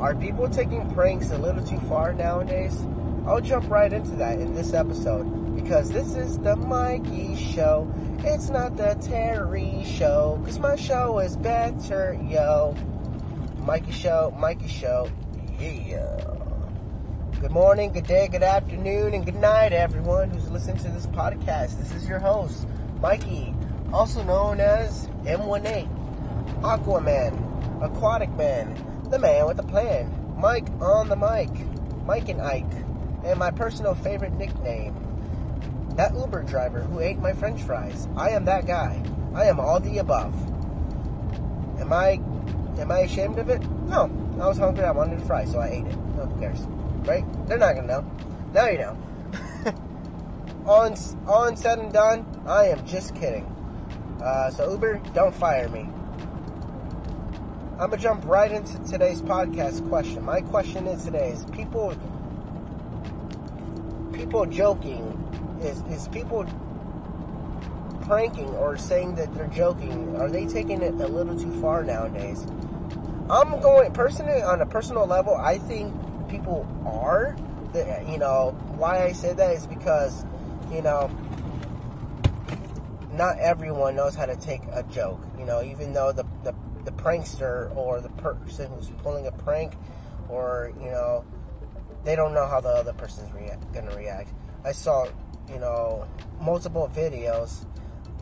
Are people taking pranks a little too far nowadays? I'll jump right into that in this episode because this is the Mikey Show. It's not the Terry Show because my show is better, yo. Mikey Show, Mikey Show, yeah. Good morning, good day, good afternoon, and good night, everyone who's listening to this podcast. This is your host, Mikey, also known as M18, Aquaman, Aquatic Man, the man with a plan, Mike on the mic, Mike and Ike, and my personal favorite nickname, that Uber driver who ate my french fries. I am that guy. I am all the above. Am I am I ashamed of it? No. I was hungry, I wanted a fry, so I ate it. No, who cares? Right? They're not gonna know. Now you know. all, in, all in said and done, I am just kidding. Uh, so Uber, don't fire me. I'm gonna jump right into today's podcast question. My question is today is people people joking is is people pranking or saying that they're joking are they taking it a little too far nowadays i'm going personally on a personal level i think people are you know why i say that is because you know not everyone knows how to take a joke you know even though the, the the prankster or the person who's pulling a prank or you know they don't know how the other person's gonna react. I saw you know multiple videos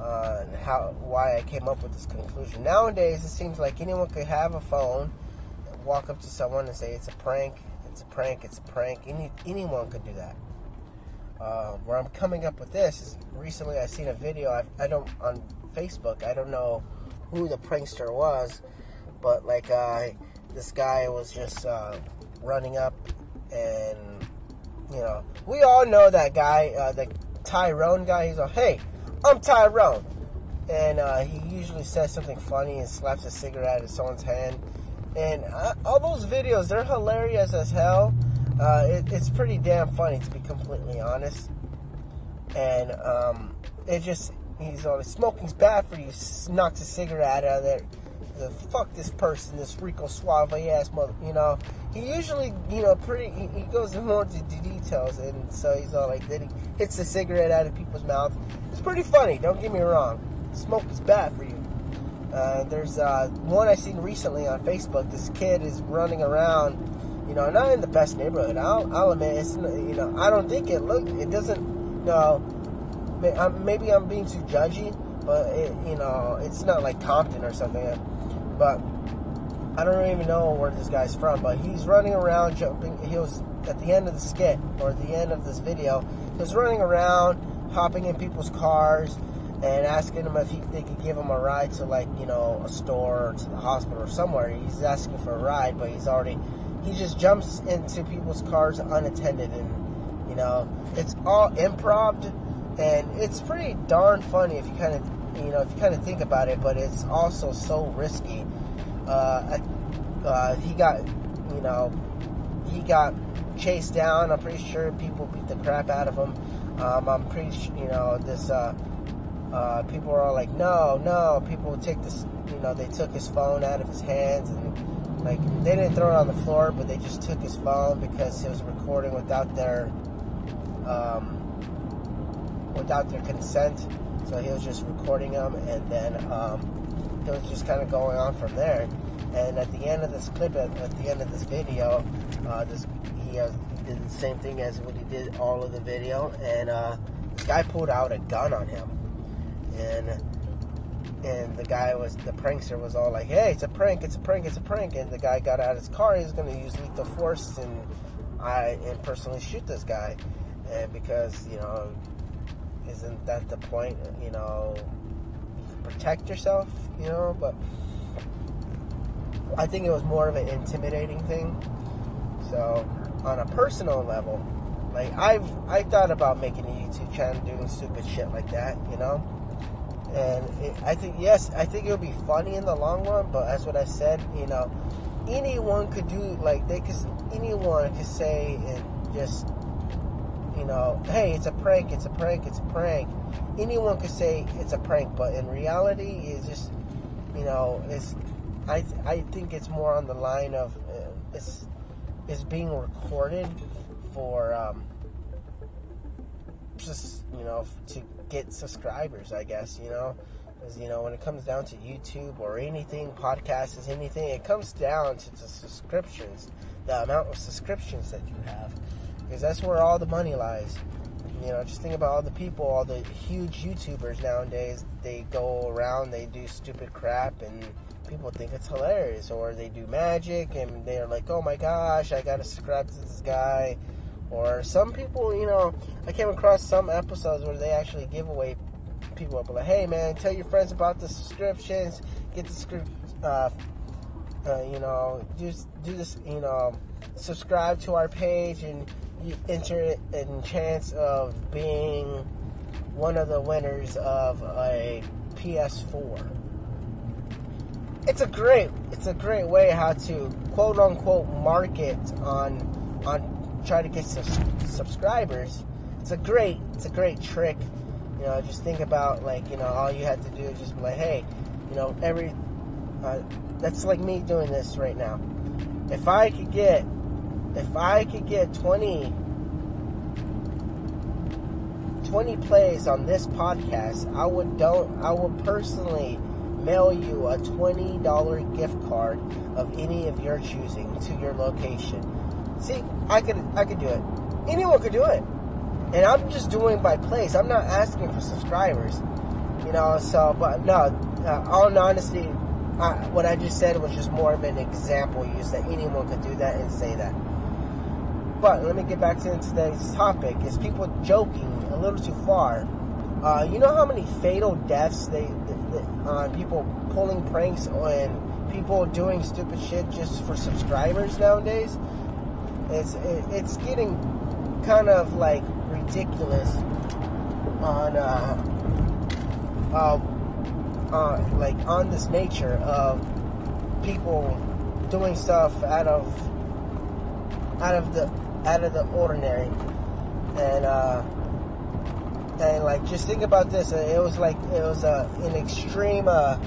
on how why i came up with this conclusion. Nowadays it seems like anyone could have a phone walk up to someone and say it's a prank it's a prank it's a prank. Any, anyone could do that. Uh, where i'm coming up with this is recently i seen a video I've, i don't on facebook i don't know who the prankster was, but like uh, this guy was just uh, running up, and you know, we all know that guy, uh, the Tyrone guy. He's like, "Hey, I'm Tyrone," and uh, he usually says something funny and slaps a cigarette in someone's hand. And uh, all those videos, they're hilarious as hell. Uh, it, it's pretty damn funny, to be completely honest. And um, it just He's always smoking's bad for you. Knocks a cigarette out of there. The, fuck this person, this Rico Suave ass mother. You know, he usually, you know, pretty. He, he goes more into details, and so he's all like, then he hits the cigarette out of people's mouth. It's pretty funny. Don't get me wrong. Smoke is bad for you. Uh, there's uh, one I seen recently on Facebook. This kid is running around, you know, not in the best neighborhood. I'll, I'll admit, it's, you know, I don't think it look. It doesn't. You know, maybe I'm being too judgy, but it, you know, it's not like Compton or something. But I don't even know where this guy's from, but he's running around jumping. He was at the end of the skit or the end of this video. He was running around, hopping in people's cars, and asking them if he, they could give him a ride to like you know a store or to the hospital or somewhere. He's asking for a ride, but he's already he just jumps into people's cars unattended, and you know it's all improv and it's pretty darn funny if you kind of you know if you kind of think about it but it's also so risky. Uh, uh, he got you know he got chased down. I'm pretty sure people beat the crap out of him. Um, i'm pretty you know this uh, uh, people are all like no no. People take this you know they took his phone out of his hands and like they didn't throw it on the floor but they just took his phone because he was recording without their um, without their consent. So he was just recording them, and then um, it was just kind of going on from there. And at the end of this clip, at, at the end of this video, uh, this he, uh, did the same thing as what he did all of the video, and uh, this guy pulled out a gun on him, and and the guy was the prankster was all like, "Hey, it's a prank! It's a prank! It's a prank!" And the guy got out of his car. He was going to use lethal force and I and personally shoot this guy, and because you know isn't that the point? You know, protect yourself, you know, but I think it was more of an intimidating thing. So, on a personal level, like I've I thought about making a YouTube channel doing stupid shit like that, you know. And it, I think yes, I think it would be funny in the long run. But as what I said, you know, anyone could do like they could anyone could say and just you know, hey, it's a prank, it's a prank, it's a prank. Anyone could say it's a prank, but in reality, it's just, you know, it's I I think it's more on the line of uh, it's it's being recorded for um, just you know to get subscribers. I guess you know. Because, you know, when it comes down to YouTube or anything, podcasts is anything, it comes down to the subscriptions, the amount of subscriptions that you have. Because that's where all the money lies. You know, just think about all the people, all the huge YouTubers nowadays. They go around, they do stupid crap, and people think it's hilarious. Or they do magic, and they're like, oh my gosh, I gotta subscribe to this guy. Or some people, you know, I came across some episodes where they actually give away people up like, hey man, tell your friends about the subscriptions, get the script, uh, uh, you know, do do this, you know, subscribe to our page and you enter in chance of being one of the winners of a PS4. It's a great, it's a great way how to quote unquote market on on try to get subscribers. It's a great, it's a great trick you know, just think about like you know, all you had to do is just be like, hey, you know, every uh, that's like me doing this right now. If I could get, if I could get 20, 20 plays on this podcast, I would don't, I would personally mail you a $20 gift card of any of your choosing to your location. See, I could, I could do it. Anyone could do it. And I'm just doing by place. I'm not asking for subscribers. You know, so, but no, uh, all honesty, I, what I just said was just more of an example use that anyone could do that and say that. But let me get back to today's topic: is people joking a little too far. Uh, you know how many fatal deaths they, on uh, people pulling pranks and people doing stupid shit just for subscribers nowadays. It's it, it's getting kind of like ridiculous on uh, uh, uh, like on this nature of people doing stuff out of out of the out of the ordinary and uh and like just think about this it was like it was uh, an extreme uh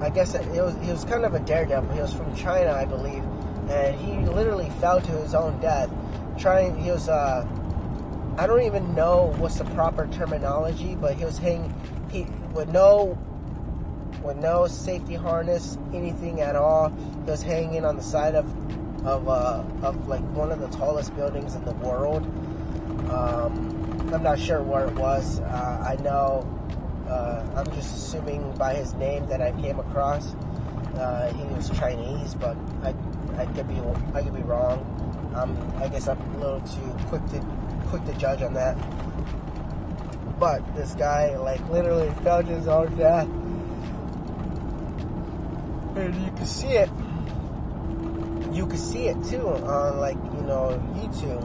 I guess it was he was kind of a daredevil he was from China I believe and he literally fell to his own death trying. He was. Uh, I don't even know what's the proper terminology, but he was hanging. He with no with no safety harness, anything at all. He was hanging on the side of of uh, of like one of the tallest buildings in the world. Um, I'm not sure where it was. Uh, I know. Uh, I'm just assuming by his name that I came across. Uh, he was Chinese, but I I could be I could be wrong. Um, I guess I'm a little too quick to quick to judge on that. But this guy, like, literally fell to his own death, and you can see it. You can see it too on, like, you know, YouTube.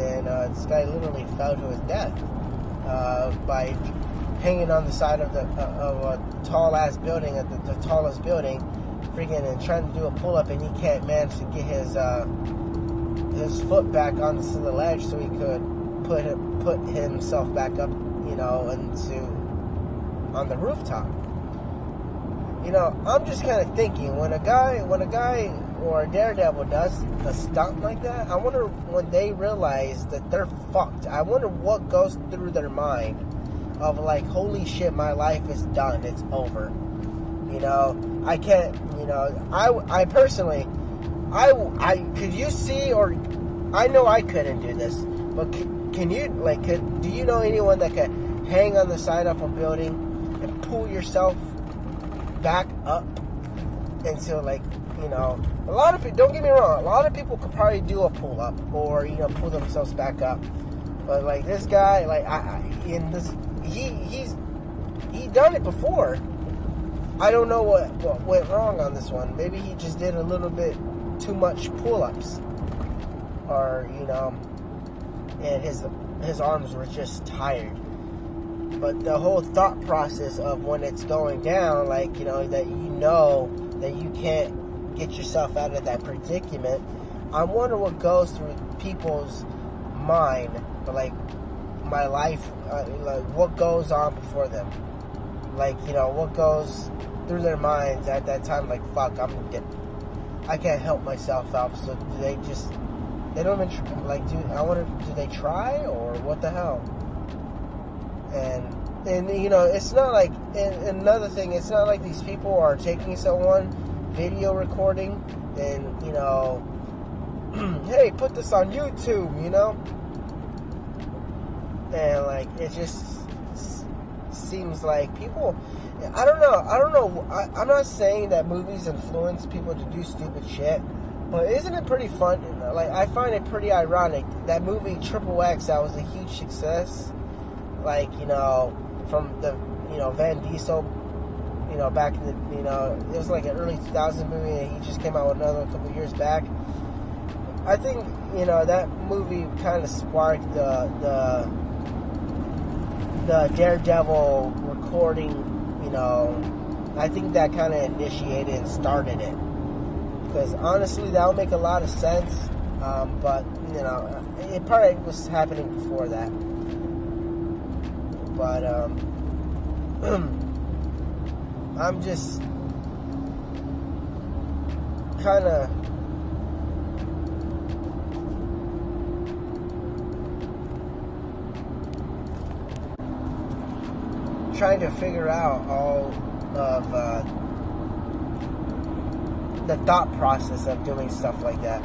And uh, this guy literally fell to his death uh, by hanging on the side of the uh, of a tall ass building at the, the tallest building, freaking and trying to do a pull up, and he can't manage to get his uh, his foot back onto the ledge so he could put put himself back up, you know, into on the rooftop. You know, I'm just kind of thinking when a guy when a guy or daredevil does a stunt like that, I wonder when they realize that they're fucked. I wonder what goes through their mind of like, holy shit, my life is done. It's over. You know, I can't. You know, I I personally I, I could you see or I know I couldn't do this, but can, can you like could do you know anyone that could hang on the side of a building and pull yourself back up until like you know a lot of people don't get me wrong a lot of people could probably do a pull up or you know pull themselves back up. But like this guy like I, I in this he he's he done it before. I don't know what, what went wrong on this one. Maybe he just did a little bit too much pull-ups. Or you know and his his arms were just tired. But the whole thought process of when it's going down like you know that you know that you can't get yourself out of that predicament i wonder what goes through people's mind like my life uh, like what goes on before them like you know what goes through their minds at that time, like, fuck, I'm get, I can't help myself out. So do they just, they don't even, tr- like, do, I wonder, do they try or what the hell? And, and you know, it's not like, another thing, it's not like these people are taking someone, video recording, and, you know, hey, put this on YouTube, you know? And, like, it just seems like people, I don't know, I don't know, I, I'm not saying that movies influence people to do stupid shit, but isn't it pretty fun? Like, I find it pretty ironic. That movie, Triple X, that was a huge success. Like, you know, from the, you know, Van Diesel, you know, back in the, you know, it was like an early 2000 movie, and he just came out with another a couple years back. I think, you know, that movie kind of sparked the, the, the Daredevil recording, you know, I think that kind of initiated and started it. Because honestly, that would make a lot of sense. Um, but, you know, it probably was happening before that. But, um, I'm just kind of trying to figure out all of uh, the thought process of doing stuff like that.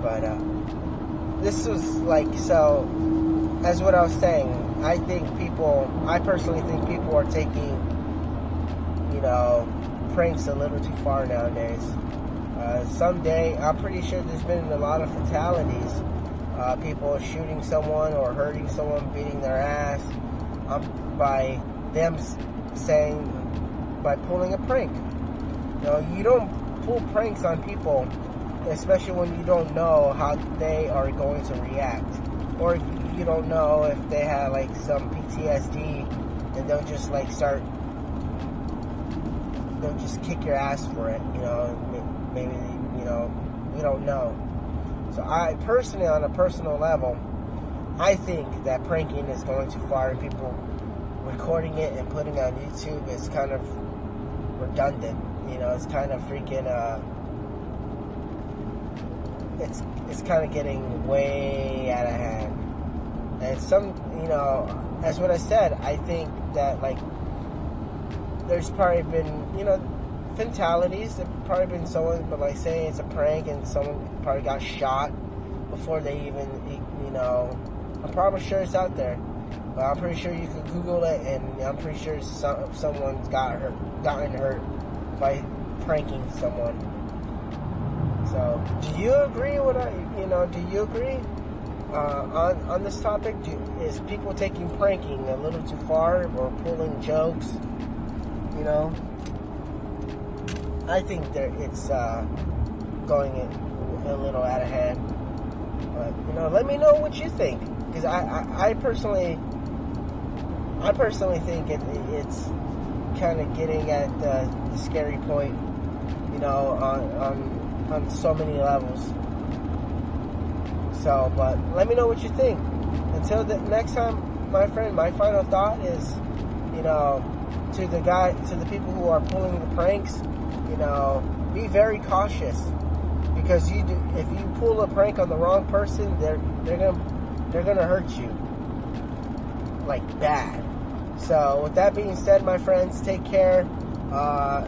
But uh, this was like so. As what I was saying, I think people. I personally think people are taking, know, pranks a little too far nowadays. Uh, someday, I'm pretty sure there's been a lot of fatalities. Uh, people shooting someone or hurting someone, beating their ass um, by them saying, by pulling a prank. You know, you don't pull pranks on people, especially when you don't know how they are going to react. Or if you don't know if they have like some PTSD and they'll just like start, they'll just kick your ass for it, you know, maybe, you know, we don't know. So I personally, on a personal level, I think that pranking is going too far and people recording it and putting it on YouTube is kind of redundant. You know, it's kind of freaking uh it's it's kind of getting way out of hand. And some, you know, as what I said, I think that like there's probably been, you know, fatalities. There's probably been someone, but like say it's a prank and someone probably got shot before they even, you know, I'm probably sure it's out there. But I'm pretty sure you can Google it, and I'm pretty sure some, someone's got hurt, gotten hurt by pranking someone. So, do you agree with I? You know, do you agree uh, on on this topic? Do, is people taking pranking a little too far or pulling jokes? You know, I think that it's uh, going a little out of hand. But you know, let me know what you think because I, I, I personally I personally think it, it's kind of getting at the, the, scary point, you know, on, on on so many levels. So, but let me know what you think. Until the next time, my friend, my final thought is, you know, to the guy, to the people who are pulling the pranks, you know, be very cautious because you do, if you pull a prank on the wrong person, they're they're gonna they're gonna hurt you like bad. So, with that being said, my friends, take care uh,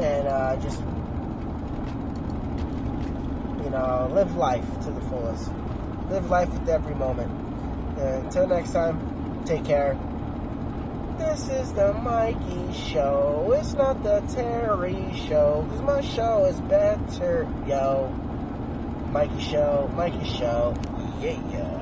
and, uh, just, you know, live life to the fullest. Live life with every moment. And until next time, take care. This is the Mikey Show. It's not the Terry Show, because my show is better, yo. Mikey Show, Mikey Show, yeah, yeah.